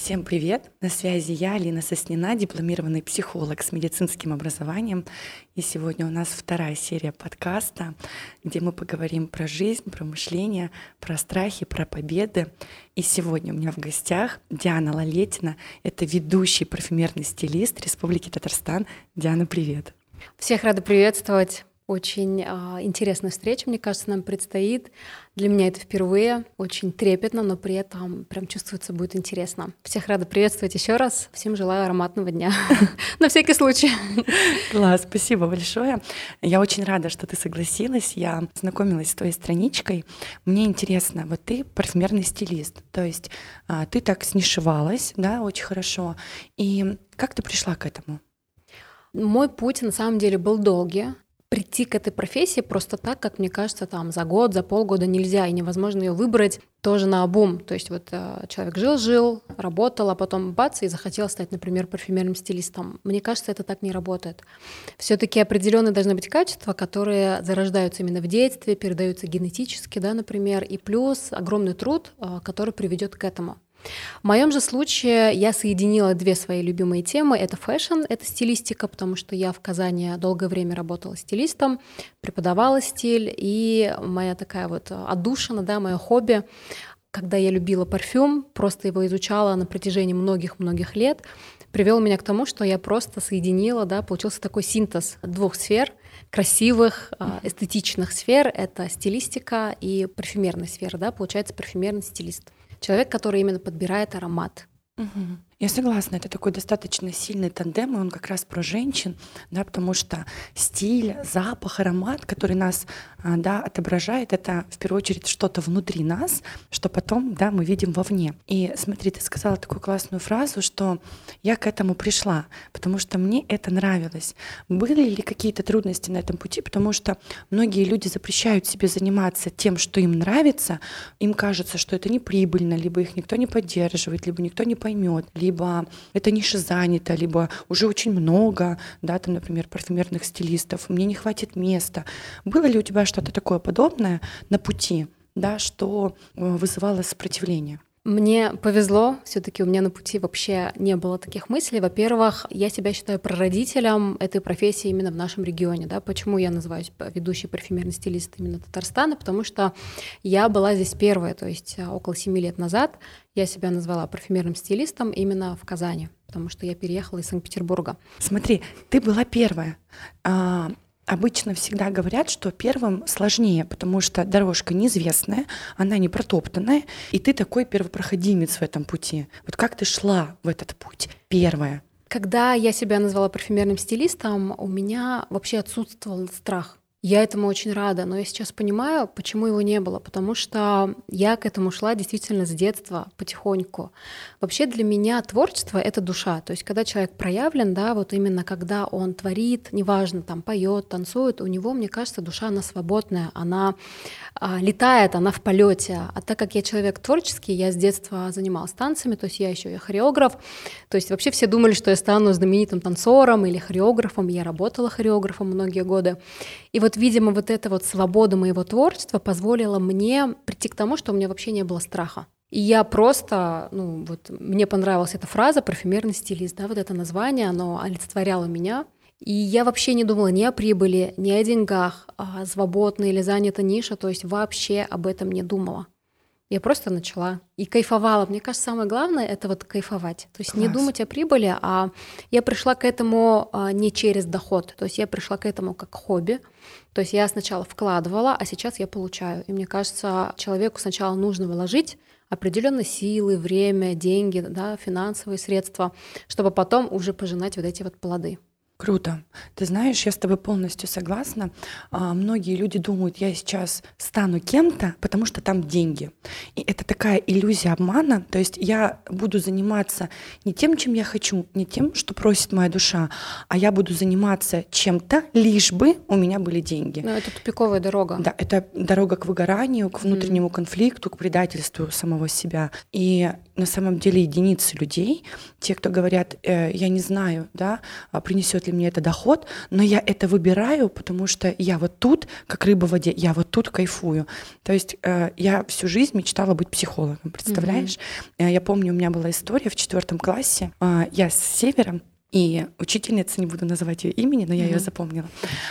Всем привет! На связи я, Алина Соснина, дипломированный психолог с медицинским образованием. И сегодня у нас вторая серия подкаста, где мы поговорим про жизнь, про мышление, про страхи, про победы. И сегодня у меня в гостях Диана Лалетина. Это ведущий парфюмерный стилист Республики Татарстан. Диана, привет! Всех рада приветствовать. Очень а, интересная встреча, мне кажется, нам предстоит. Для меня это впервые, очень трепетно, но при этом прям чувствуется будет интересно. Всех рада приветствовать еще раз. Всем желаю ароматного дня. На всякий случай. Класс, спасибо большое. Я очень рада, что ты согласилась. Я знакомилась с твоей страничкой. Мне интересно, вот ты парфюмерный стилист, то есть а, ты так снишевалась, да, очень хорошо. И как ты пришла к этому? Мой путь на самом деле был долгий прийти к этой профессии просто так, как мне кажется, там за год, за полгода нельзя, и невозможно ее выбрать тоже наобум. То есть вот э, человек жил-жил, работал, а потом бац, и захотел стать, например, парфюмерным стилистом. Мне кажется, это так не работает. Все-таки определенные должны быть качества, которые зарождаются именно в детстве, передаются генетически, да, например, и плюс огромный труд, э, который приведет к этому. В моем же случае я соединила две свои любимые темы. Это fashion, это стилистика, потому что я в Казани долгое время работала стилистом, преподавала стиль, и моя такая вот отдушина, да, мое хобби, когда я любила парфюм, просто его изучала на протяжении многих-многих лет, привел меня к тому, что я просто соединила, да, получился такой синтез двух сфер, красивых, а, эстетичных сфер, это стилистика и парфюмерная сфера, да, получается парфюмерный стилист человек, который именно подбирает аромат. Угу. Я согласна, это такой достаточно сильный тандем, и он как раз про женщин, да, потому что стиль, запах, аромат, который нас а, да, отображает, это в первую очередь что-то внутри нас, что потом да, мы видим вовне. И смотри, ты сказала такую классную фразу, что я к этому пришла, потому что мне это нравилось. Были ли какие-то трудности на этом пути? Потому что многие люди запрещают себе заниматься тем, что им нравится, им кажется, что это не прибыльно, либо их никто не поддерживает, либо никто не поймет, либо эта ниша занята, либо уже очень много, да, там, например, парфюмерных стилистов, мне не хватит места. Было ли у тебя что-то такое подобное на пути, да, что э, вызывало сопротивление? Мне повезло, все-таки у меня на пути вообще не было таких мыслей. Во-первых, я себя считаю прародителем этой профессии именно в нашем регионе. Да? Почему я называюсь ведущий парфюмерный стилист именно Татарстана? Потому что я была здесь первая, то есть э, около семи лет назад я себя назвала парфюмерным стилистом именно в Казани, потому что я переехала из Санкт-Петербурга. Смотри, ты была первая. А, Обычно всегда говорят, что первым сложнее, потому что дорожка неизвестная, она не протоптанная, и ты такой первопроходимец в этом пути. Вот как ты шла в этот путь? Первое. Когда я себя назвала парфюмерным стилистом, у меня вообще отсутствовал страх. Я этому очень рада, но я сейчас понимаю, почему его не было, потому что я к этому шла действительно с детства, потихоньку. Вообще для меня творчество — это душа, то есть когда человек проявлен, да, вот именно когда он творит, неважно, там, поет, танцует, у него, мне кажется, душа, она свободная, она а, летает, она в полете. А так как я человек творческий, я с детства занималась танцами, то есть я еще и хореограф, то есть вообще все думали, что я стану знаменитым танцором или хореографом, я работала хореографом многие годы. И вот, видимо, вот эта вот свобода моего творчества позволила мне прийти к тому, что у меня вообще не было страха. И я просто, ну вот, мне понравилась эта фраза «парфюмерный стилист», да, вот это название, оно олицетворяло меня. И я вообще не думала ни о прибыли, ни о деньгах, а свободна или занята ниша, то есть вообще об этом не думала. Я просто начала и кайфовала. Мне кажется, самое главное это вот кайфовать. То есть Класс. не думать о прибыли, а я пришла к этому а, не через доход. То есть я пришла к этому как хобби. То есть я сначала вкладывала, а сейчас я получаю. И мне кажется, человеку сначала нужно вложить определенные силы, время, деньги, да, финансовые средства, чтобы потом уже пожинать вот эти вот плоды. Круто. Ты знаешь, я с тобой полностью согласна. А, многие люди думают, я сейчас стану кем-то, потому что там деньги. И это такая иллюзия обмана. То есть я буду заниматься не тем, чем я хочу, не тем, что просит моя душа, а я буду заниматься чем-то, лишь бы у меня были деньги. Но это тупиковая дорога. Да, это дорога к выгоранию, к внутреннему mm. конфликту, к предательству самого себя. И на самом деле единицы людей, те, кто говорят, э, я не знаю, да, а принесет ли мне это доход, но я это выбираю, потому что я вот тут, как рыба в воде, я вот тут кайфую. То есть э, я всю жизнь мечтала быть психологом, представляешь? Mm-hmm. Я помню, у меня была история в четвертом классе, э, я с севера, и учительница, не буду называть ее имени, но я mm-hmm. ее запомнила.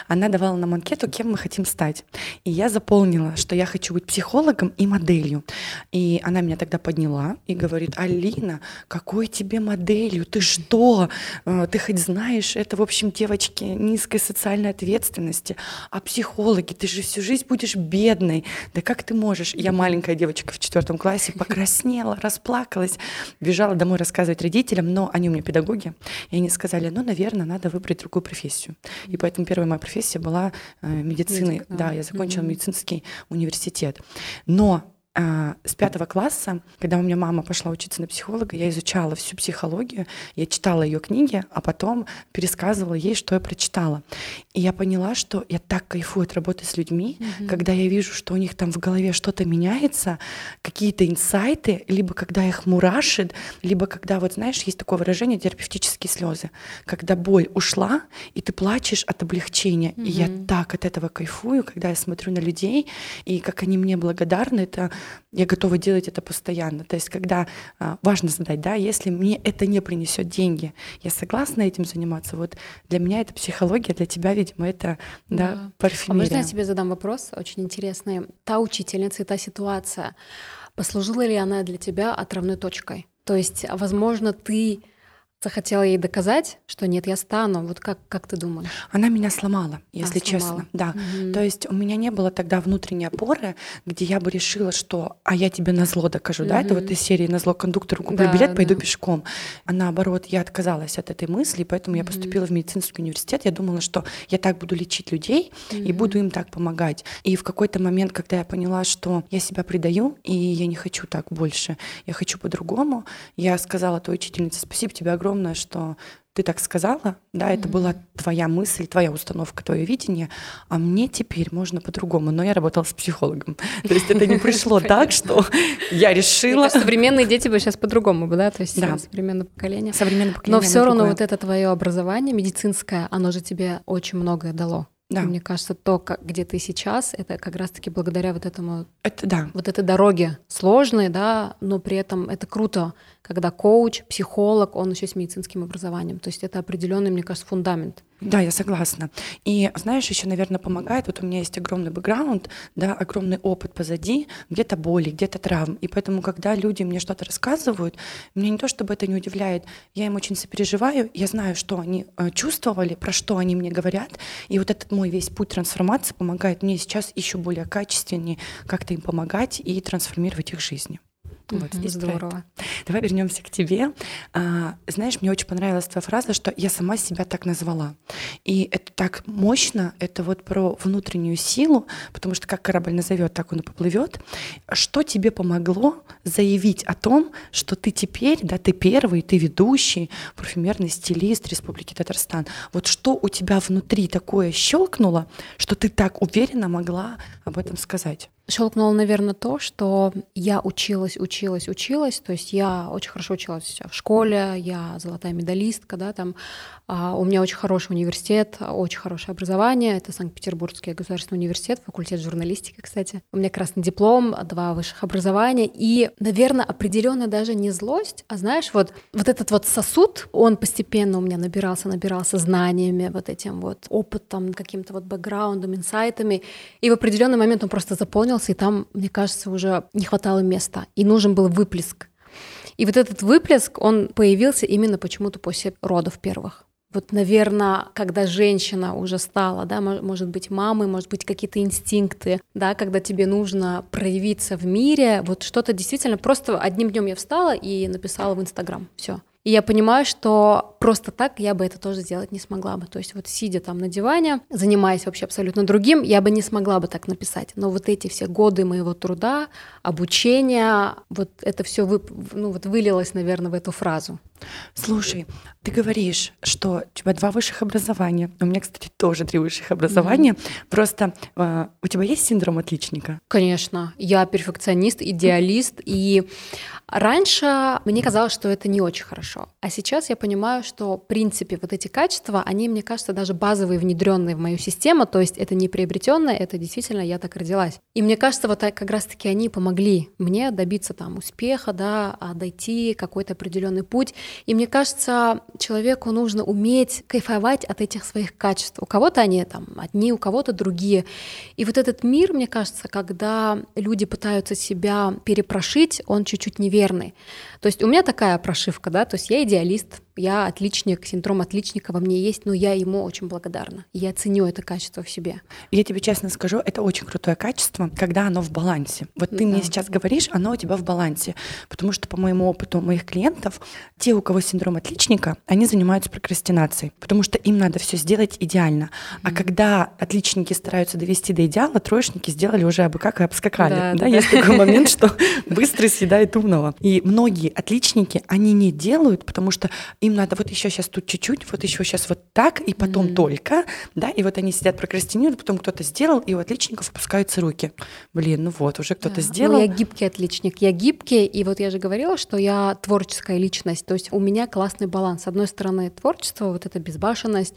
Она давала нам анкету, кем мы хотим стать. И я заполнила, что я хочу быть психологом и моделью. И она меня тогда подняла и говорит, Алина, какой тебе моделью? Ты что? Э, ты хоть знаешь, это, в общем, девочки, низкой социальной ответственности. А психологи, ты же всю жизнь будешь бедной. Да как ты можешь? Я маленькая девочка в четвертом классе покраснела, расплакалась, бежала домой рассказывать родителям, но они у меня педагоги. И они они сказали, ну, наверное, надо выбрать другую профессию. И поэтому первая моя профессия была э, медициной. да. да, я закончила mm-hmm. медицинский университет. Но с пятого класса, когда у меня мама пошла учиться на психолога, я изучала всю психологию, я читала ее книги, а потом пересказывала ей, что я прочитала. И я поняла, что я так кайфую от работы с людьми, mm-hmm. когда я вижу, что у них там в голове что-то меняется, какие-то инсайты, либо когда их мурашит, либо когда, вот знаешь, есть такое выражение терапевтические слезы, когда боль ушла, и ты плачешь от облегчения. Mm-hmm. И я так от этого кайфую, когда я смотрю на людей, и как они мне благодарны, это я готова делать это постоянно. То есть, когда а, важно задать, да, если мне это не принесет деньги, я согласна этим заниматься. Вот для меня это психология, для тебя, видимо, это да, да парфюмерия. А можно я тебе задам вопрос очень интересный? Та учительница и та ситуация, послужила ли она для тебя отравной точкой? То есть, возможно, ты захотела ей доказать, что нет, я стану. Вот как, как ты думаешь? Она меня сломала, если а, честно. Да. Угу. То есть у меня не было тогда внутренней опоры, где я бы решила, что а я тебе на зло докажу. Угу. Да, это вот из серии на зло кондуктору куплю да, билет, пойду да. пешком. А наоборот, я отказалась от этой мысли, поэтому угу. я поступила в медицинский университет. Я думала, что я так буду лечить людей угу. и буду им так помогать. И в какой-то момент, когда я поняла, что я себя предаю, и я не хочу так больше, я хочу по-другому, я сказала той учительнице, спасибо тебе огромное огромное, что ты так сказала, да, это mm-hmm. была твоя мысль, твоя установка, твое видение, а мне теперь можно по-другому. Но я работала с психологом. То есть это не пришло так, что я решила. Современные дети бы сейчас по-другому да, то есть да. современное поколение. Современное поколение. Но все равно вот это твое образование медицинское, оно же тебе очень многое дало. Да. мне кажется, то, как, где ты сейчас, это как раз-таки благодаря вот этому, это, да. вот этой дороге сложной, да, но при этом это круто, когда коуч, психолог, он еще с медицинским образованием. То есть это определенный, мне кажется, фундамент. Да, я согласна. И знаешь, еще, наверное, помогает, вот у меня есть огромный бэкграунд, да, огромный опыт позади, где-то боли, где-то травм. И поэтому, когда люди мне что-то рассказывают, меня не то, чтобы это не удивляет, я им очень сопереживаю, я знаю, что они э, чувствовали, про что они мне говорят. И вот этот мой весь путь трансформации помогает мне сейчас еще более качественнее как-то им помогать и трансформировать их жизни. Вот здесь здорово. Давай вернемся к тебе. А, знаешь, мне очень понравилась твоя фраза, что я сама себя так назвала. И это так мощно, это вот про внутреннюю силу, потому что как корабль назовет, так он и поплывет. Что тебе помогло заявить о том, что ты теперь, да, ты первый, ты ведущий, парфюмерный стилист Республики Татарстан. Вот что у тебя внутри такое щелкнуло, что ты так уверенно могла об этом сказать? Щелкнуло, наверное, то, что я училась, училась, училась. То есть я очень хорошо училась в школе, я золотая медалистка, да, там а, у меня очень хороший университет, очень хорошее образование. Это Санкт-Петербургский государственный университет, факультет журналистики, кстати. У меня красный диплом, два высших образования. И, наверное, определенная даже не злость, а знаешь, вот, вот этот вот сосуд, он постепенно у меня набирался, набирался знаниями, вот этим вот опытом, каким-то вот бэкграундом, инсайтами. И в определенный момент он просто заполнился, и там, мне кажется, уже не хватало места. И нужен был выплеск. И вот этот выплеск, он появился именно почему-то после родов первых. Вот, наверное, когда женщина уже стала, да, может быть, мамой, может быть, какие-то инстинкты, да, когда тебе нужно проявиться в мире, вот что-то действительно просто одним днем я встала и написала в Инстаграм, все. И я понимаю, что просто так я бы это тоже сделать не смогла бы. То есть вот сидя там на диване, занимаясь вообще абсолютно другим, я бы не смогла бы так написать. Но вот эти все годы моего труда, обучения, вот это все вы, ну, вот вылилось, наверное, в эту фразу. Слушай, ты говоришь, что у тебя два высших образования. У меня, кстати, тоже три высших образования. Mm-hmm. Просто э, у тебя есть синдром отличника? Конечно. Я перфекционист, идеалист. И раньше мне казалось, что это не очень хорошо. А сейчас я понимаю, что, в принципе, вот эти качества, они, мне кажется, даже базовые, внедренные в мою систему. То есть это не приобретенное, это действительно я так родилась. И мне кажется, вот как раз-таки они помогли мне добиться там успеха, да, а дойти какой-то определенный путь. И мне кажется, человеку нужно уметь кайфовать от этих своих качеств. У кого-то они там одни, у кого-то другие. И вот этот мир, мне кажется, когда люди пытаются себя перепрошить, он чуть-чуть неверный. То есть у меня такая прошивка, да, то есть я идеалист, я отличник, синдром отличника во мне есть, но я ему очень благодарна. Я ценю это качество в себе. Я тебе честно скажу, это очень крутое качество, когда оно в балансе. Вот ты да. мне сейчас говоришь, оно у тебя в балансе. Потому что по моему опыту моих клиентов, те, у кого синдром отличника, они занимаются прокрастинацией, потому что им надо все сделать идеально. Mm-hmm. А когда отличники стараются довести до идеала, троечники сделали уже абы как и обскакали. Да, да, да. Есть такой момент, что быстро съедает умного. И многие отличники, они не делают, потому что им надо вот еще сейчас тут чуть-чуть, вот еще сейчас вот так, и потом mm-hmm. только, да, и вот они сидят прокрастинируют, потом кто-то сделал, и у отличников опускаются руки. Блин, ну вот, уже кто-то да. сделал. Ну, я гибкий отличник, я гибкий, и вот я же говорила, что я творческая личность, то есть у меня классный баланс. С одной стороны, творчество, вот эта безбашенность,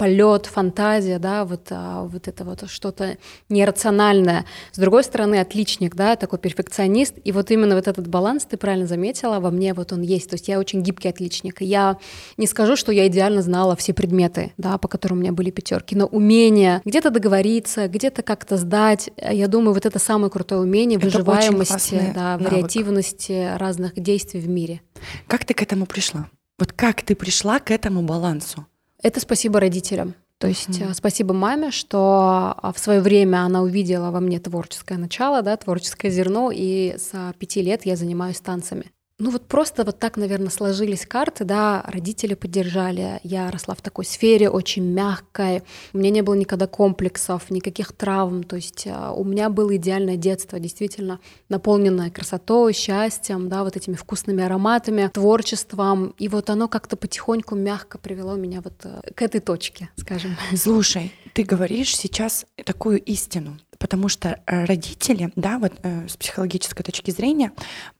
полет, фантазия, да, вот, а, вот это вот что-то нерациональное. С другой стороны, отличник, да, такой перфекционист, и вот именно вот этот баланс, ты правильно заметила, во мне вот он есть, то есть я очень гибкий отличник. Я не скажу, что я идеально знала все предметы, да, по которым у меня были пятерки, но умение где-то договориться, где-то как-то сдать, я думаю, вот это самое крутое умение это выживаемости, да, навык. вариативности разных действий в мире. Как ты к этому пришла? Вот как ты пришла к этому балансу? Это спасибо родителям. То есть mm-hmm. спасибо маме, что а, в свое время она увидела во мне творческое начало, да, творческое зерно, и с пяти лет я занимаюсь танцами. Ну вот просто вот так, наверное, сложились карты, да, родители поддержали, я росла в такой сфере очень мягкой, у меня не было никогда комплексов, никаких травм, то есть а, у меня было идеальное детство, действительно наполненное красотой, счастьем, да, вот этими вкусными ароматами, творчеством, и вот оно как-то потихоньку мягко привело меня вот э, к этой точке, скажем. Слушай, ты говоришь сейчас такую истину, потому что э, родители, да, вот э, с психологической точки зрения,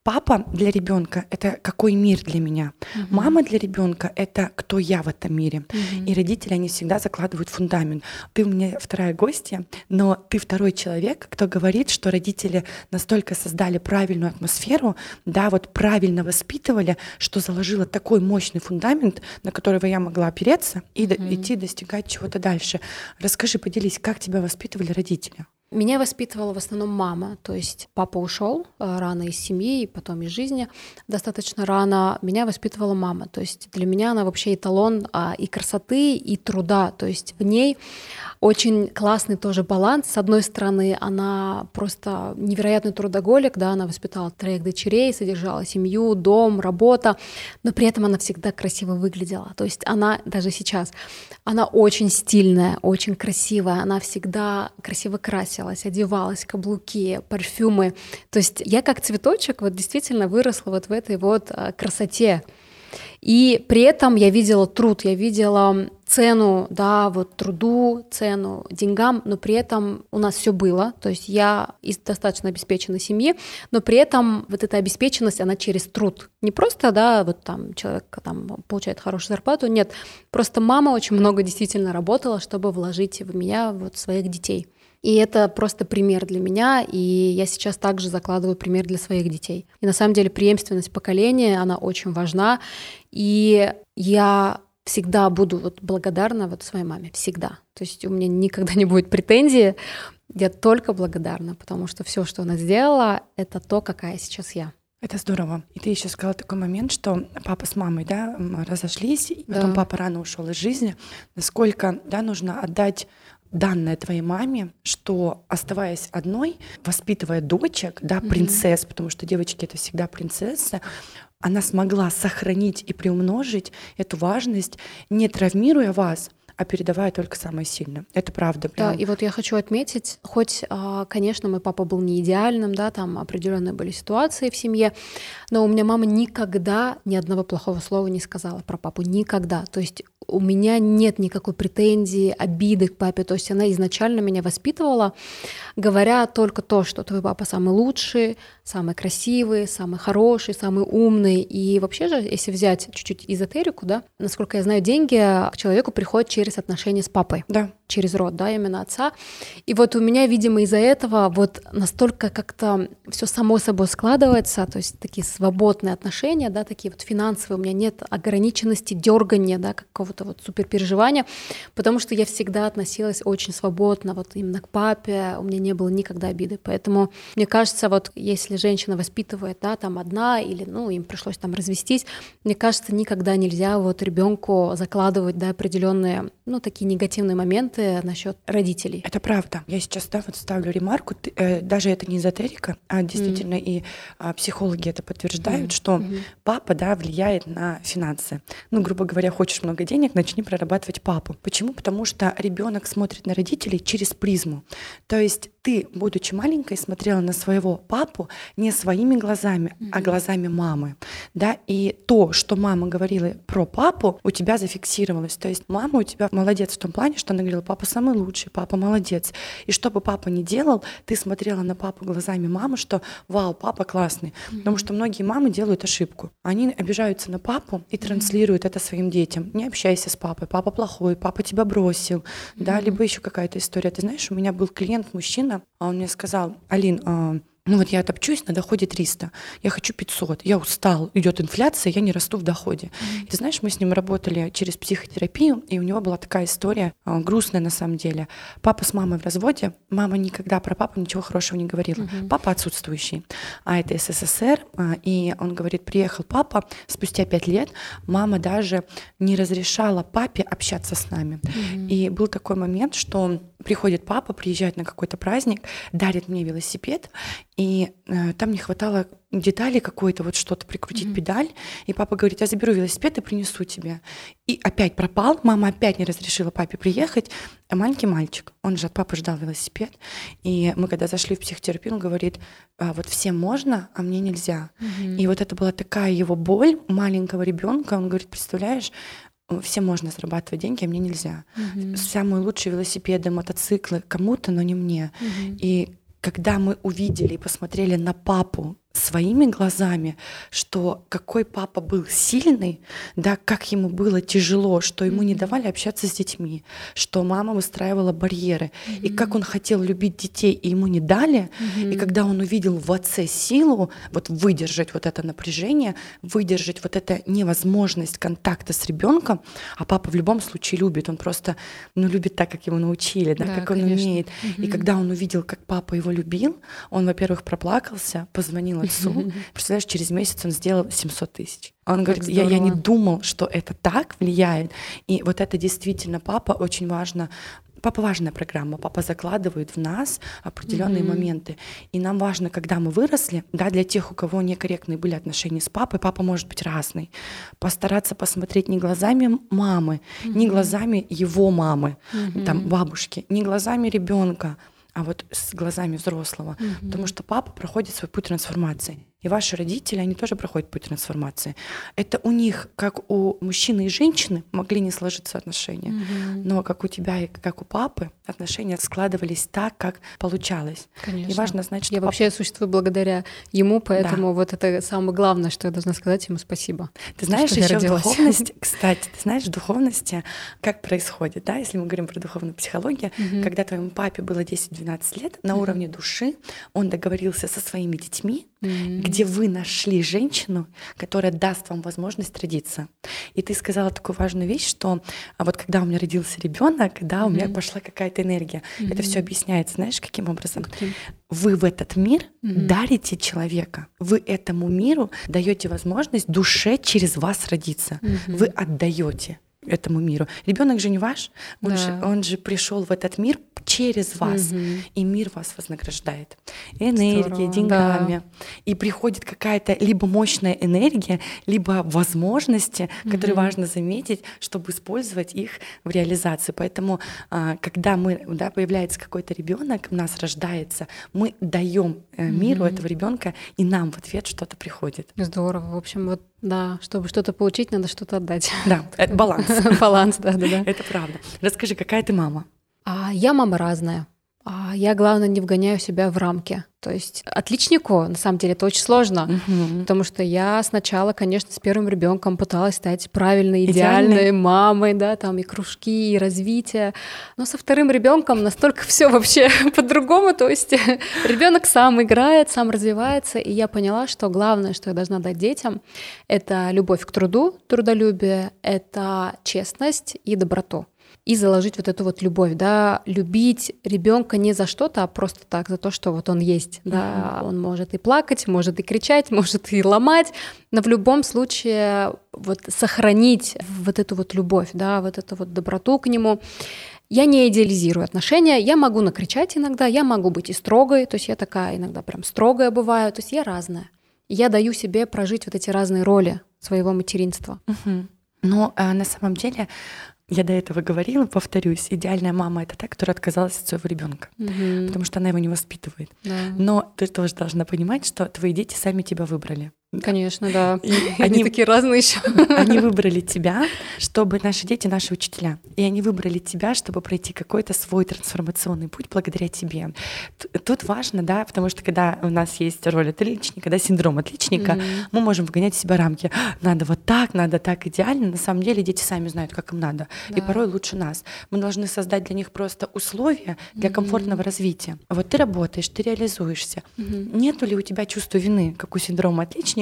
папа для ребенка это какой мир для меня, угу. мама для ребенка это кто я в этом мире, угу. и родители они всегда закладывают фундамент. Ты у меня вторая гостья, но ты второй человек, кто говорит, что родители настолько создали правильную атмосферу, да, вот правильно воспитывали, что заложило такой мощный фундамент, на которого я могла опереться и угу. идти достигать чего-то дальше. Расскажи, поделись, как тебя воспитывали родители? Меня воспитывала в основном мама, то есть папа ушел э, рано из семьи и потом из жизни достаточно рано. Меня воспитывала мама, то есть для меня она вообще эталон а, и красоты, и труда, то есть в ней очень классный тоже баланс. С одной стороны, она просто невероятный трудоголик, да, она воспитала троих дочерей, содержала семью, дом, работа, но при этом она всегда красиво выглядела. То есть она даже сейчас, она очень стильная, очень красивая, она всегда красиво красилась, одевалась, каблуки, парфюмы. То есть я как цветочек вот действительно выросла вот в этой вот а, красоте. И при этом я видела труд, я видела цену, да, вот труду, цену деньгам, но при этом у нас все было, то есть я из достаточно обеспеченной семьи, но при этом вот эта обеспеченность, она через труд. Не просто, да, вот там человек там получает хорошую зарплату, нет, просто мама очень много действительно работала, чтобы вложить в меня вот своих детей. И это просто пример для меня, и я сейчас также закладываю пример для своих детей. И на самом деле преемственность поколения, она очень важна, и я всегда буду вот благодарна вот своей маме, всегда. То есть у меня никогда не будет претензии, я только благодарна, потому что все, что она сделала, это то, какая сейчас я. Это здорово. И ты еще сказала такой момент, что папа с мамой, да, разошлись, и потом папа рано ушел из жизни. Насколько, да, нужно отдать данное твоей маме, что оставаясь одной, воспитывая дочек, да, принцесс, mm-hmm. потому что девочки это всегда принцессы, она смогла сохранить и приумножить эту важность, не травмируя вас, а передавая только самое сильное. Это правда. Прям. Да, и вот я хочу отметить, хоть, а, конечно, мой папа был не идеальным, да, там определенные были ситуации в семье, но у меня мама никогда ни одного плохого слова не сказала про папу, никогда. То есть у меня нет никакой претензии, обиды к папе. То есть она изначально меня воспитывала, говоря только то, что твой папа самый лучший, самый красивый, самый хороший, самый умный. И вообще же, если взять чуть-чуть эзотерику, да, насколько я знаю, деньги к человеку приходят через отношения с папой. Да. Через род, да, именно отца. И вот у меня, видимо, из-за этого вот настолько как-то все само собой складывается, то есть такие свободные отношения, да, такие вот финансовые, у меня нет ограниченности, дергания, да, какого-то вот суперпереживания, потому что я всегда относилась очень свободно вот именно к папе, у меня не было никогда обиды. Поэтому мне кажется, вот если женщина воспитывает, да, там одна или, ну, им пришлось там развестись, мне кажется, никогда нельзя вот ребенку закладывать, да, определенные, ну, такие негативные моменты насчет родителей. Это правда. Я сейчас, да, вот ставлю ремарку, ты, э, даже это не эзотерика, а действительно mm. и а, психологи это подтверждают, mm. что mm-hmm. папа, да, влияет на финансы. Ну, грубо говоря, хочешь много денег, начни прорабатывать папу. Почему? Потому что ребенок смотрит на родителей через призму. То есть ты, будучи маленькой, смотрела на своего папу не своими глазами, mm-hmm. а глазами мамы, да, и то, что мама говорила про папу, у тебя зафиксировалось. То есть мама у тебя молодец в том плане, что она говорила, папа самый лучший, папа молодец. И что бы папа ни делал, ты смотрела на папу глазами мамы, что вау, папа классный. Mm-hmm. Потому что многие мамы делают ошибку. Они обижаются на папу и транслируют mm-hmm. это своим детям. Не общайся с папой, папа плохой, папа тебя бросил, mm-hmm. да, либо еще какая-то история. Ты знаешь, у меня был клиент мужчина, а он мне сказал, Алин, а, ну вот я топчусь на доходе 300, я хочу 500, я устал, идет инфляция, я не расту в доходе. Mm-hmm. И ты знаешь, мы с ним работали через психотерапию, и у него была такая история, а, грустная на самом деле. Папа с мамой в разводе, мама никогда про папу ничего хорошего не говорила. Mm-hmm. Папа отсутствующий, а это СССР, а, и он говорит, приехал папа, спустя 5 лет мама даже не разрешала папе общаться с нами. Mm-hmm. И был такой момент, что приходит папа, приезжает на какой-то праздник, дарит мне велосипед, и э, там не хватало детали какой-то, вот что-то прикрутить mm-hmm. педаль, и папа говорит, я заберу велосипед и принесу тебе. И опять пропал, мама опять не разрешила папе приехать, а маленький мальчик, он же от папы ждал велосипед, и мы когда зашли в психотерапию, он говорит, а, вот всем можно, а мне нельзя. Mm-hmm. И вот это была такая его боль маленького ребенка, он говорит, представляешь, всем можно зарабатывать деньги, а мне нельзя. Угу. Самые лучшие велосипеды, мотоциклы кому-то, но не мне. Угу. И когда мы увидели и посмотрели на папу, своими глазами, что какой папа был сильный, да, как ему было тяжело, что ему не давали общаться с детьми, что мама выстраивала барьеры, mm-hmm. и как он хотел любить детей, и ему не дали, mm-hmm. и когда он увидел в отце силу, вот выдержать вот это напряжение, выдержать вот это невозможность контакта с ребенком, а папа в любом случае любит, он просто, ну, любит так, как его научили, да, да как конечно. он умеет. Mm-hmm. И когда он увидел, как папа его любил, он, во-первых, проплакался, позвонил отцу. Представляешь, через месяц он сделал 700 тысяч. Он говорит, я, я не думал, что это так влияет. И вот это действительно папа очень важно Папа важная программа, папа закладывает в нас определенные mm-hmm. моменты. И нам важно, когда мы выросли, да, для тех, у кого некорректные были отношения с папой, папа может быть разный, постараться посмотреть не глазами мамы, mm-hmm. не глазами его мамы, mm-hmm. там бабушки, не глазами ребенка, а вот с глазами взрослого. Mm-hmm. Потому что папа проходит свой путь трансформации. И ваши родители, они тоже проходят путь трансформации. Это у них, как у мужчины и женщины, могли не сложиться отношения. Mm-hmm. Но как у тебя и как у папы, отношения складывались так, как получалось. Конечно. И важно знать, что я папа... вообще существую благодаря ему, поэтому да. вот это самое главное, что я должна сказать ему спасибо. Ты знаешь, еще в духовности, кстати, ты знаешь, в духовности как происходит, да, если мы говорим про духовную психологию, mm-hmm. когда твоему папе было 10-12 лет, на mm-hmm. уровне души он договорился со своими детьми, mm-hmm. где вы нашли женщину, которая даст вам возможность родиться. И ты сказала такую важную вещь, что а вот когда у меня родился ребенок, да, у mm-hmm. меня пошла какая-то энергия. Mm-hmm. Это все объясняется, знаешь, каким образом? Okay. Вы в этот мир mm-hmm. дарите человека. Вы этому миру даете возможность душе через вас родиться. Mm-hmm. Вы отдаете. Этому миру. Ребенок же не ваш, он, Да. же, он же пришел в этот мир через вас, Мгм. и мир вас вознаграждает энергией, Здорово, деньгами, и приходит какая-то либо мощная энергия, либо возможности, которые Мгм. важно заметить, чтобы использовать их в реализации. Поэтому, а, когда мы, да, появляется какой-то ребенок, у нас рождается, мы даем э, миру Мгм. этого ребенка, и нам в ответ что-то приходит. Здорово. В общем, вот да, чтобы что-то получить, надо что-то отдать. Да, это баланс. Баланс, да, да, да. Это правда. Расскажи, какая ты мама? А я мама разная. А я, главное, не вгоняю себя в рамки. То есть отличнику, на самом деле, это очень сложно. Мгм. Потому что я сначала, конечно, с первым ребенком пыталась стать правильной, Идеальной. идеальной мамой, да, там и кружки, и развитие. Но со вторым ребенком настолько все вообще по-другому. То есть ребенок сам играет, сам развивается, и я поняла, что главное, что я должна дать детям, это любовь к труду, трудолюбие, это честность и доброту и заложить вот эту вот любовь, да, любить ребенка не за что-то, а просто так, за то, что вот он есть, да, он может и плакать, может и кричать, может и ломать, но в любом случае вот сохранить вот эту вот любовь, да, вот эту вот доброту к нему. Я не идеализирую отношения, я могу накричать иногда, я могу быть и строгой, то есть я такая иногда прям строгая бываю, то есть я разная. Я даю себе прожить вот эти разные роли своего материнства. Мгм. Но а, на самом деле, я до этого говорила, повторюсь, идеальная мама это та, которая отказалась от своего ребенка, Мгм. потому что она его не воспитывает. Да. Но ты тоже должна понимать, что твои дети сами тебя выбрали. Конечно, да. И Они они, такие разные еще. они выбрали тебя, чтобы наши дети наши учителя. И они выбрали тебя, чтобы пройти какой-то свой трансформационный путь благодаря тебе. Тут важно, да, потому что когда у нас есть роль отличника, да, синдром отличника, мы можем вгонять в себя рамки. Надо вот так, надо так идеально. На самом деле дети сами знают, как им надо. И Да. порой лучше нас. Мы должны создать для них просто условия для комфортного развития. Вот ты работаешь, ты реализуешься. Нету ли у тебя чувства вины, как у синдрома отличника,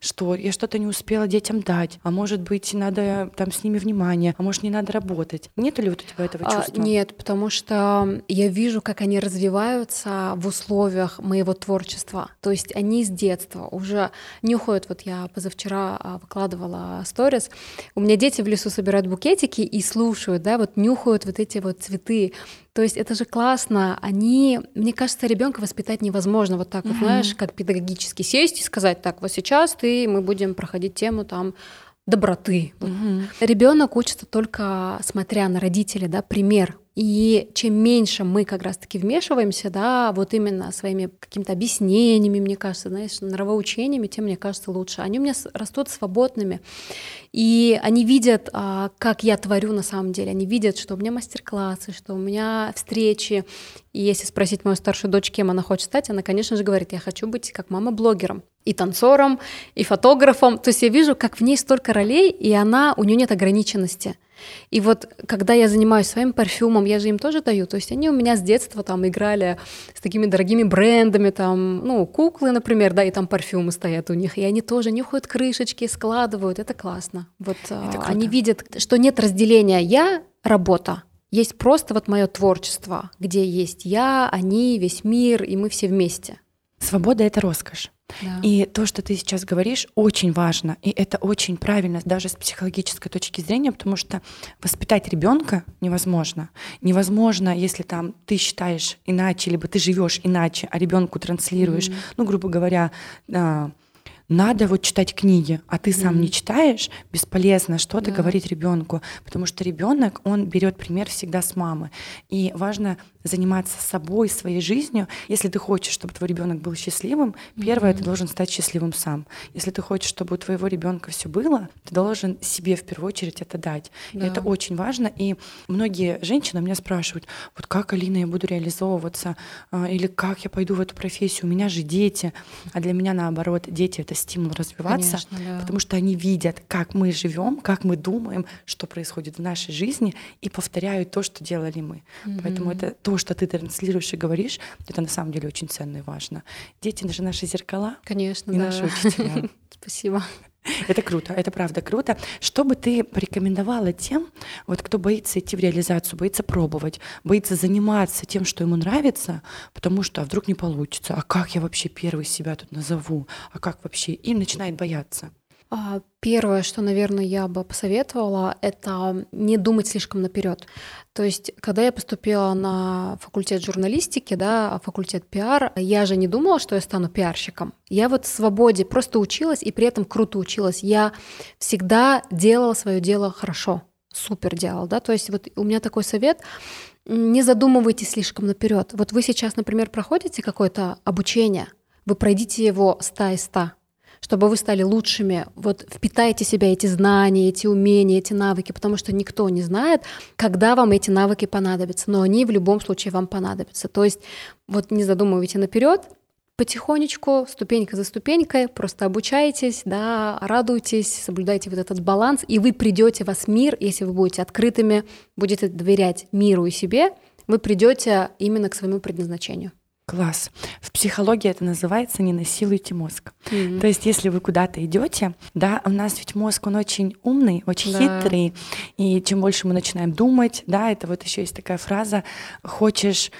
что я что-то не успела детям дать, а может быть, надо там с ними внимание, а может, не надо работать? Нету ли вот у тебя этого А, чувства? Нет, потому что я вижу, как они развиваются в условиях моего творчества. То есть они с детства уже нюхают. Вот я позавчера а, выкладывала сторис. У меня дети в лесу собирают букетики и слушают, да, вот нюхают вот эти вот цветы. То есть это же классно. Они, мне кажется, ребенка воспитать невозможно вот так вот, знаешь, как педагогически сесть и сказать, так, вот сейчас ты, мы будем проходить тему там доброты. Мгм. Ребенок учится только смотря на родителей, да, пример. И чем меньше мы как раз-таки вмешиваемся, да, вот именно своими какими-то объяснениями, мне кажется, знаешь, нравоучениями, тем, мне кажется, лучше. Они у меня растут свободными, и они видят, а, как я творю на самом деле. Они видят, что у меня мастер-классы, что у меня встречи. И если спросить мою старшую дочь, кем она хочет стать, она, конечно же, говорит, я хочу быть как мама блогером и танцором, и фотографом. То есть я вижу, как в ней столько ролей, и она, у нее нет ограниченности. И вот когда я занимаюсь своим парфюмом, я же им тоже даю. То есть они у меня с детства там играли с такими дорогими брендами, там, ну, куклы, например, да, и там парфюмы стоят у них. И они тоже нюхают крышечки, складывают. Это классно. Вот а, круто. они видят, что нет разделения я, работа. Есть просто вот мое творчество, где есть я, они, весь мир, и мы все вместе. Свобода — это роскошь. Да. И то, что ты сейчас говоришь, очень важно. И это очень правильно, даже с психологической точки зрения, потому что воспитать ребенка невозможно. Невозможно, если там ты считаешь иначе, либо ты живешь иначе, а ребенку транслируешь, ну, грубо говоря, а, надо вот читать книги, а ты сам не читаешь, бесполезно что-то Да. говорить ребенку, потому что ребенок, он берет пример всегда с мамы. И важно заниматься собой, своей жизнью. Если ты хочешь, чтобы твой ребенок был счастливым, первое, ты должен стать счастливым сам. Если ты хочешь, чтобы у твоего ребенка все было, ты должен себе в первую очередь это дать. И Да. это очень важно. И многие женщины меня спрашивают, вот как, Алина, я буду реализовываться, А, или как я пойду в эту профессию, у меня же дети. А для меня наоборот, дети это стимул развиваться, Конечно, да. потому что они видят, как мы живем, как мы думаем, что происходит в нашей жизни, и повторяют то, что делали мы. Поэтому это то, что ты транслируешь и говоришь, это на самом деле очень ценно и важно. Дети же наши зеркала Конечно, и да. наши учителя. Спасибо. Это круто, это правда круто. Что бы ты порекомендовала тем, вот кто боится идти в реализацию, боится пробовать, боится заниматься тем, что ему нравится, потому что а вдруг не получится, а как я вообще первый себя тут назову, а как вообще, и начинает бояться. А, первое, что, наверное, я бы посоветовала, это не думать слишком наперед. То есть, когда я поступила на факультет журналистики, да, факультет пиар, я же не думала, что я стану пиарщиком. Я вот в свободе просто училась и при этом круто училась. Я всегда делала свое дело хорошо, супер делала, да. То есть вот у меня такой совет: не задумывайтесь слишком наперед. Вот вы сейчас, например, проходите какое-то обучение, вы пройдите его 100 из 100, чтобы вы стали лучшими. Вот впитайте себя эти знания, эти умения, эти навыки, потому что никто не знает, когда вам эти навыки понадобятся, но они в любом случае вам понадобятся. То есть вот не задумывайте наперед, потихонечку, ступенька за ступенькой, просто обучайтесь, да, радуйтесь, соблюдайте вот этот баланс, и вы придете в вас мир, если вы будете открытыми, будете доверять миру и себе, вы придете именно к своему предназначению. Класс. В психологии это называется «не насилуйте мозг». Mm-hmm. То есть, если вы куда-то идете, да, у нас ведь мозг, он очень умный, очень да. хитрый, и чем больше мы начинаем думать, да, это вот еще есть такая фраза «хочешь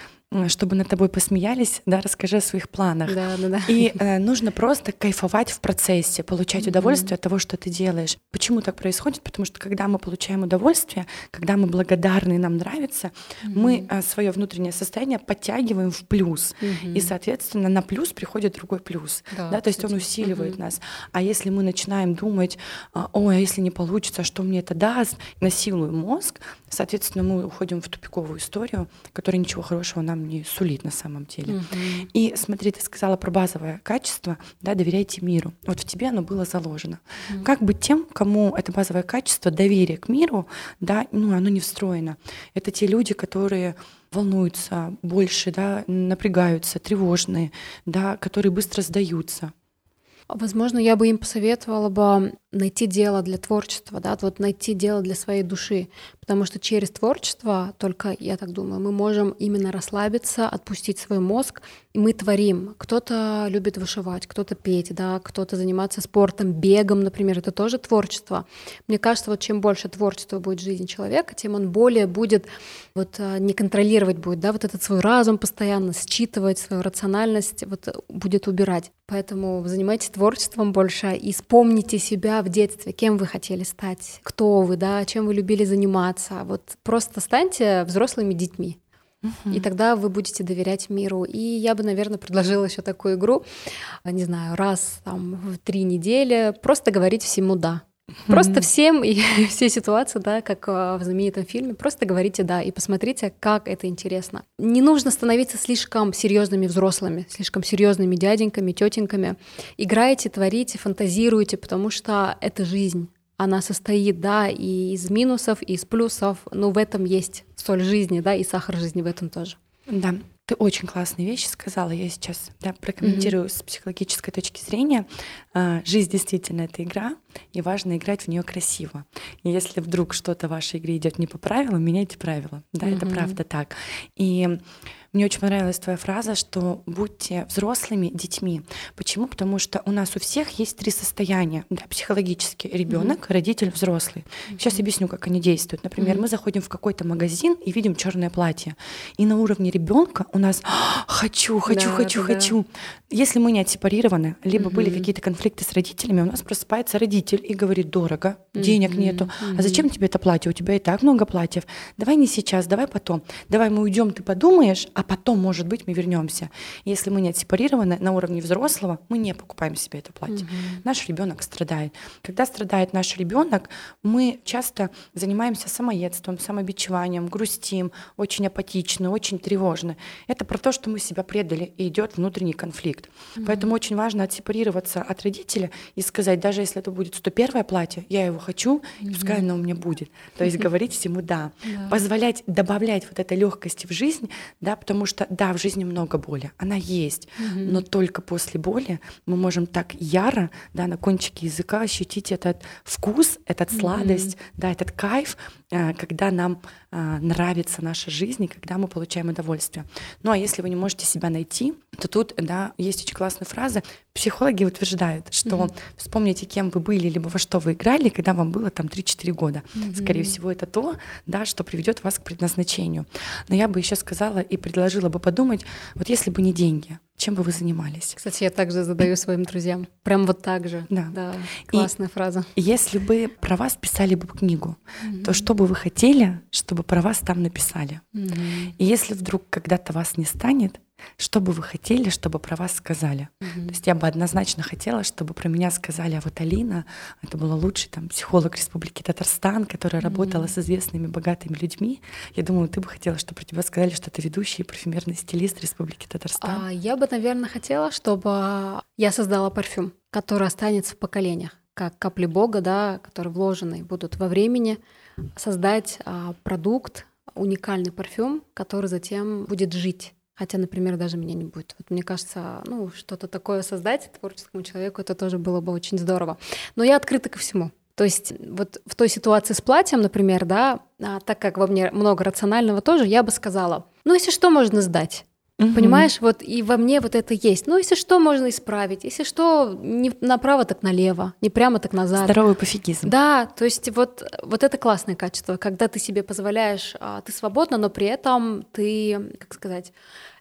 чтобы над тобой посмеялись, да, расскажи о своих планах. Да, да, да. И э, нужно просто кайфовать в процессе, получать mm-hmm. удовольствие от того, что ты делаешь. Почему так происходит? Потому что когда мы получаем удовольствие, когда мы благодарны нам нравится, mm-hmm. мы э, свое внутреннее состояние подтягиваем в плюс. Mm-hmm. И, соответственно, на плюс приходит другой плюс. Да, да, то есть он усиливает mm-hmm. нас. А если мы начинаем думать, «А, ой, а если не получится, что мне это даст, насилуем мозг, соответственно, мы уходим в тупиковую историю, которая ничего хорошего нам не сулит на самом деле. Угу. И смотри, ты сказала про базовое качество, да, доверяйте миру. Вот в тебе оно было заложено. Угу. Как быть тем, кому это базовое качество, доверие к миру, да, ну, оно не встроено. Это те люди, которые волнуются больше, да, напрягаются, тревожные, да, которые быстро сдаются. Возможно, я бы им посоветовала бы найти дело для творчества, да, вот найти дело для своей души, потому что через творчество, только я так думаю, мы можем именно расслабиться, отпустить свой мозг, и мы творим. Кто-то любит вышивать, кто-то петь, да, кто-то заниматься спортом, бегом, например, это тоже творчество. Мне кажется, вот чем больше творчества будет в жизни человека, тем он более будет вот а, не контролировать будет, да, вот этот свой разум постоянно считывать, свою рациональность вот будет убирать. Поэтому занимайтесь творчеством больше и вспомните себя в детстве, кем вы хотели стать, кто вы, да, чем вы любили заниматься. Вот просто станьте взрослыми детьми. И тогда вы будете доверять миру. И я бы, наверное, предложила еще такую игру, не знаю, раз там в три недели, просто говорить всему да. Просто всем и все ситуации, да, как а, в знаменитом фильме, просто говорите да и посмотрите, как это интересно. Не нужно становиться слишком серьезными взрослыми, слишком серьезными дяденьками, тетеньками. Играйте, творите, фантазируйте, потому что это жизнь. Она состоит, да, и из минусов, и из плюсов, но в этом есть соль жизни, да, и сахар жизни в этом тоже. Да, ты очень классные вещи сказала. Я сейчас да, прокомментирую mm-hmm. с психологической точки зрения. А, жизнь действительно это игра, и важно играть в нее красиво. И если вдруг что-то в вашей игре идет не по правилам, меняйте правила. Да, mm-hmm. это правда так. И мне очень понравилась твоя фраза, что будьте взрослыми детьми. Почему? Потому что у нас у всех есть три состояния да, психологически: ребенок, mm-hmm. родитель, взрослый. Mm-hmm. Сейчас объясню, как они действуют. Например, mm-hmm. мы заходим в какой-то магазин и видим черное платье, и на уровне ребенка у нас хочу, хочу, да, хочу, да, хочу. Если мы не отсепарированы, либо mm-hmm. были какие-то конфликты с родителями, у нас просыпается родитель и говорит: дорого, mm-hmm. денег нету. Mm-hmm. А зачем тебе это платье? У тебя и так много платьев. Давай не сейчас, давай потом. Давай мы уйдем, ты подумаешь, а потом, может быть, мы вернемся. Если мы не отсепарированы на уровне взрослого, мы не покупаем себе это платье. Mm-hmm. Наш ребенок страдает. Когда страдает наш ребенок, мы часто занимаемся самоедством, самобичеванием, грустим, очень апатичны, очень тревожны. Это про то, что мы себя предали, и идет внутренний конфликт. Mm-hmm. Поэтому очень важно отсепарироваться от родителя и сказать, даже если это будет 101 платье, я его хочу, mm-hmm. пускай оно у меня будет. То есть говорить всему да. Позволять добавлять вот этой легкости в жизнь, да, потому что да, в жизни много боли, она есть, mm-hmm. но только после боли мы можем так яро, да, на кончике языка ощутить этот вкус, этот сладость, mm-hmm. да, этот кайф, когда нам э, нравится наша жизнь и когда мы получаем удовольствие. Ну а если вы не можете себя найти, то тут, да, есть очень классная фраза. Психологи утверждают, что mm-hmm. вспомните, кем вы были, либо во что вы играли, когда вам было там 3-4 года. Mm-hmm. Скорее всего, это то, да, что приведет вас к предназначению. Но я бы еще сказала и предложила бы подумать, вот если бы не деньги, чем бы вы занимались? Кстати, я также задаю своим друзьям. Прям вот так же. Да. да классная и фраза. Если бы про вас писали бы книгу, mm-hmm. то что бы вы хотели, чтобы про вас там написали? Mm-hmm. И если вдруг когда-то вас не станет, что бы вы хотели, чтобы про вас сказали? Mm-hmm. То есть я бы однозначно хотела, чтобы про меня сказали, а вот Алина, это была лучший там психолог Республики Татарстан, которая mm-hmm. работала с известными богатыми людьми. Я думаю, ты бы хотела, чтобы про тебя сказали, что ты ведущий парфюмерный стилист Республики Татарстан. А, я бы, наверное, хотела, чтобы я создала парфюм, который останется в поколениях, как капли Бога, да, которые вложены будут во времени, создать а, продукт, уникальный парфюм, который затем будет жить Хотя, например, даже меня не будет. Вот мне кажется, ну, что-то такое создать творческому человеку, это тоже было бы очень здорово. Но я открыта ко всему. То есть вот в той ситуации с платьем, например, да, а, так как во мне много рационального тоже, я бы сказала, ну, если что, можно сдать. Угу. Понимаешь, вот и во мне вот это есть. Ну, если что, можно исправить. Если что, не направо, так налево, не прямо, так назад. Здоровый пофигизм. Да, то есть вот, вот это классное качество, когда ты себе позволяешь, а, ты свободна, но при этом ты, как сказать,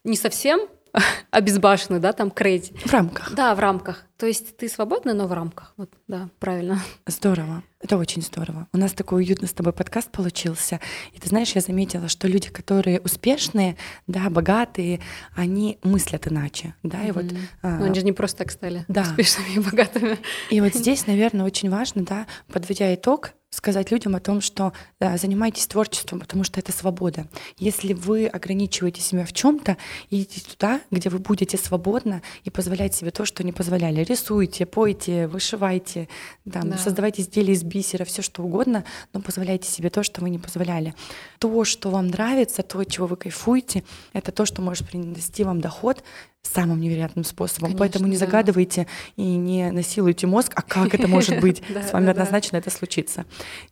не совсем обезбашенный, да, там крейзи. В рамках. Да, в рамках. То есть ты свободна, но в рамках. Вот, да, правильно. Здорово. Это очень здорово. У нас такой уютный с тобой подкаст получился. И ты знаешь, я заметила, что люди, которые успешные, да, богатые, они мыслят иначе, да, и вот. А, ну, они же не просто так стали да. успешными и богатыми. И вот здесь, наверное, очень важно, да, подводя итог, сказать людям о том, что да, занимайтесь творчеством, потому что это свобода. Если вы ограничиваете себя в чем-то, идите туда, где вы будете свободно и позволять себе то, что не позволяли. Рисуйте, пойте, вышивайте, там, да. создавайте изделия из бисера, все что угодно, но позволяйте себе то, что вы не позволяли. То, что вам нравится, то, чего вы кайфуете, это то, что может принести вам доход, самым невероятным способом. Конечно, Поэтому не да. загадывайте и не насилуйте мозг, а как это может быть. С вами однозначно это случится.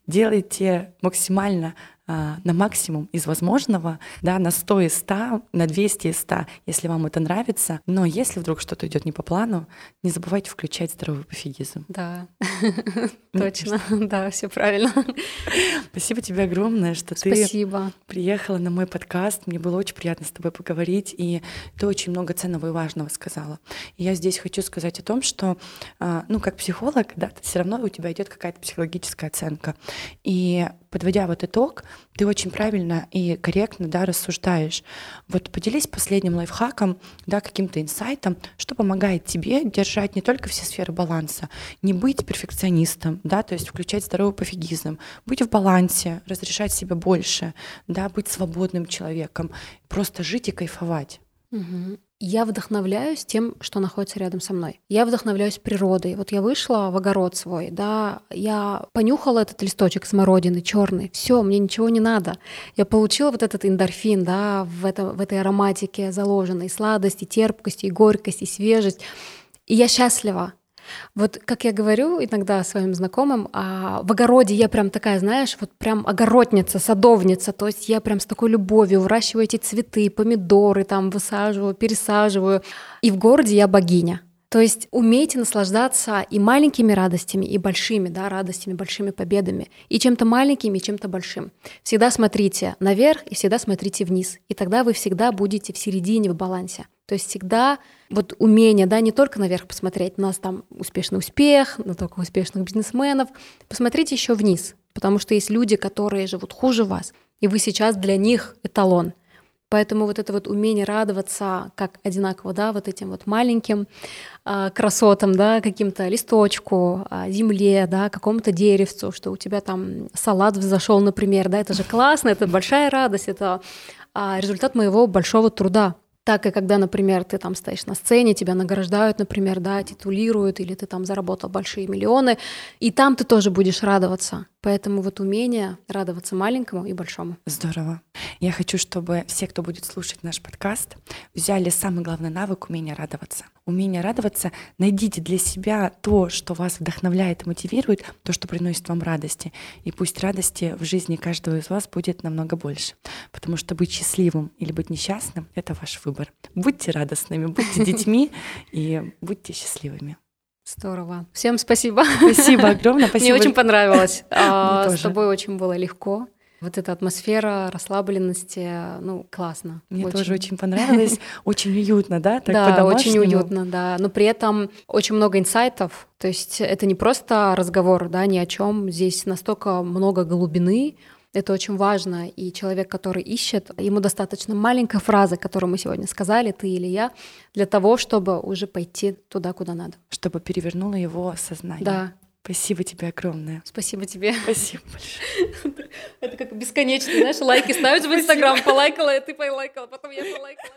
Делайте максимально на максимум из возможного, да, на 100 из 100, на 200 из 100, если вам это нравится. Но если вдруг что-то идет не по плану, не забывайте включать здоровый пофигизм. Да, точно, да, все правильно. Спасибо тебе огромное, что ты приехала на мой подкаст. Мне было очень приятно с тобой поговорить, и ты очень много ценного и важного сказала. И я здесь хочу сказать о том, что, а, ну, как психолог, да, все равно у тебя идет какая-то психологическая оценка. И подводя вот итог, ты очень правильно и корректно да, рассуждаешь. Вот поделись последним лайфхаком, да, каким-то инсайтом, что помогает тебе держать не только все сферы баланса, не быть перфекционистом, да, то есть включать здоровый пофигизм, быть в балансе, разрешать себе больше, да, быть свободным человеком, просто жить и кайфовать. Угу я вдохновляюсь тем, что находится рядом со мной. Я вдохновляюсь природой. Вот я вышла в огород свой, да, я понюхала этот листочек смородины черный. Все, мне ничего не надо. Я получила вот этот эндорфин, да, в, это, в этой ароматике заложенной сладость, и терпкость, и горькость, и свежесть. И я счастлива. Вот как я говорю иногда своим знакомым, а в огороде я прям такая, знаешь, вот прям огородница, садовница, то есть я прям с такой любовью выращиваю эти цветы, помидоры там высаживаю, пересаживаю. И в городе я богиня. То есть умейте наслаждаться и маленькими радостями, и большими да, радостями, большими победами, и чем-то маленьким, и чем-то большим. Всегда смотрите наверх и всегда смотрите вниз, и тогда вы всегда будете в середине, в балансе. То есть всегда вот умение, да, не только наверх посмотреть, у нас там успешный успех, на только успешных бизнесменов, посмотрите еще вниз, потому что есть люди, которые живут хуже вас, и вы сейчас для них эталон. Поэтому вот это вот умение радоваться как одинаково, да, вот этим вот маленьким э, красотам, да, каким-то листочку, э, земле, да, какому-то деревцу, что у тебя там салат взошел, например, да, это же классно, это большая радость, это э, результат моего большого труда, так и когда, например, ты там стоишь на сцене, тебя награждают, например, да, титулируют, или ты там заработал большие миллионы, и там ты тоже будешь радоваться. Поэтому вот умение радоваться маленькому и большому. Здорово. Я хочу, чтобы все, кто будет слушать наш подкаст, взяли самый главный навык умения радоваться. Умение радоваться, найдите для себя то, что вас вдохновляет и мотивирует, то, что приносит вам радости. И пусть радости в жизни каждого из вас будет намного больше. Потому что быть счастливым или быть несчастным — это ваш выбор. Будьте радостными, будьте детьми и будьте счастливыми. Здорово. Всем спасибо. Спасибо огромное. Спасибо. Мне очень понравилось. А, с тобой очень было легко. Вот эта атмосфера расслабленности, ну, классно. Мне очень. тоже очень понравилось. Очень уютно, да? Так да, очень уютно, да. Но при этом очень много инсайтов. То есть это не просто разговор, да, ни о чем. Здесь настолько много глубины, это очень важно, и человек, который ищет, ему достаточно маленькой фразы, которую мы сегодня сказали, ты или я, для того, чтобы уже пойти туда, куда надо. Чтобы перевернуло его сознание. Да. Спасибо тебе огромное. Спасибо тебе. Спасибо большое. Это как бесконечно, знаешь, лайки ставишь в Инстаграм, полайкала, ты полайкала, потом я полайкала.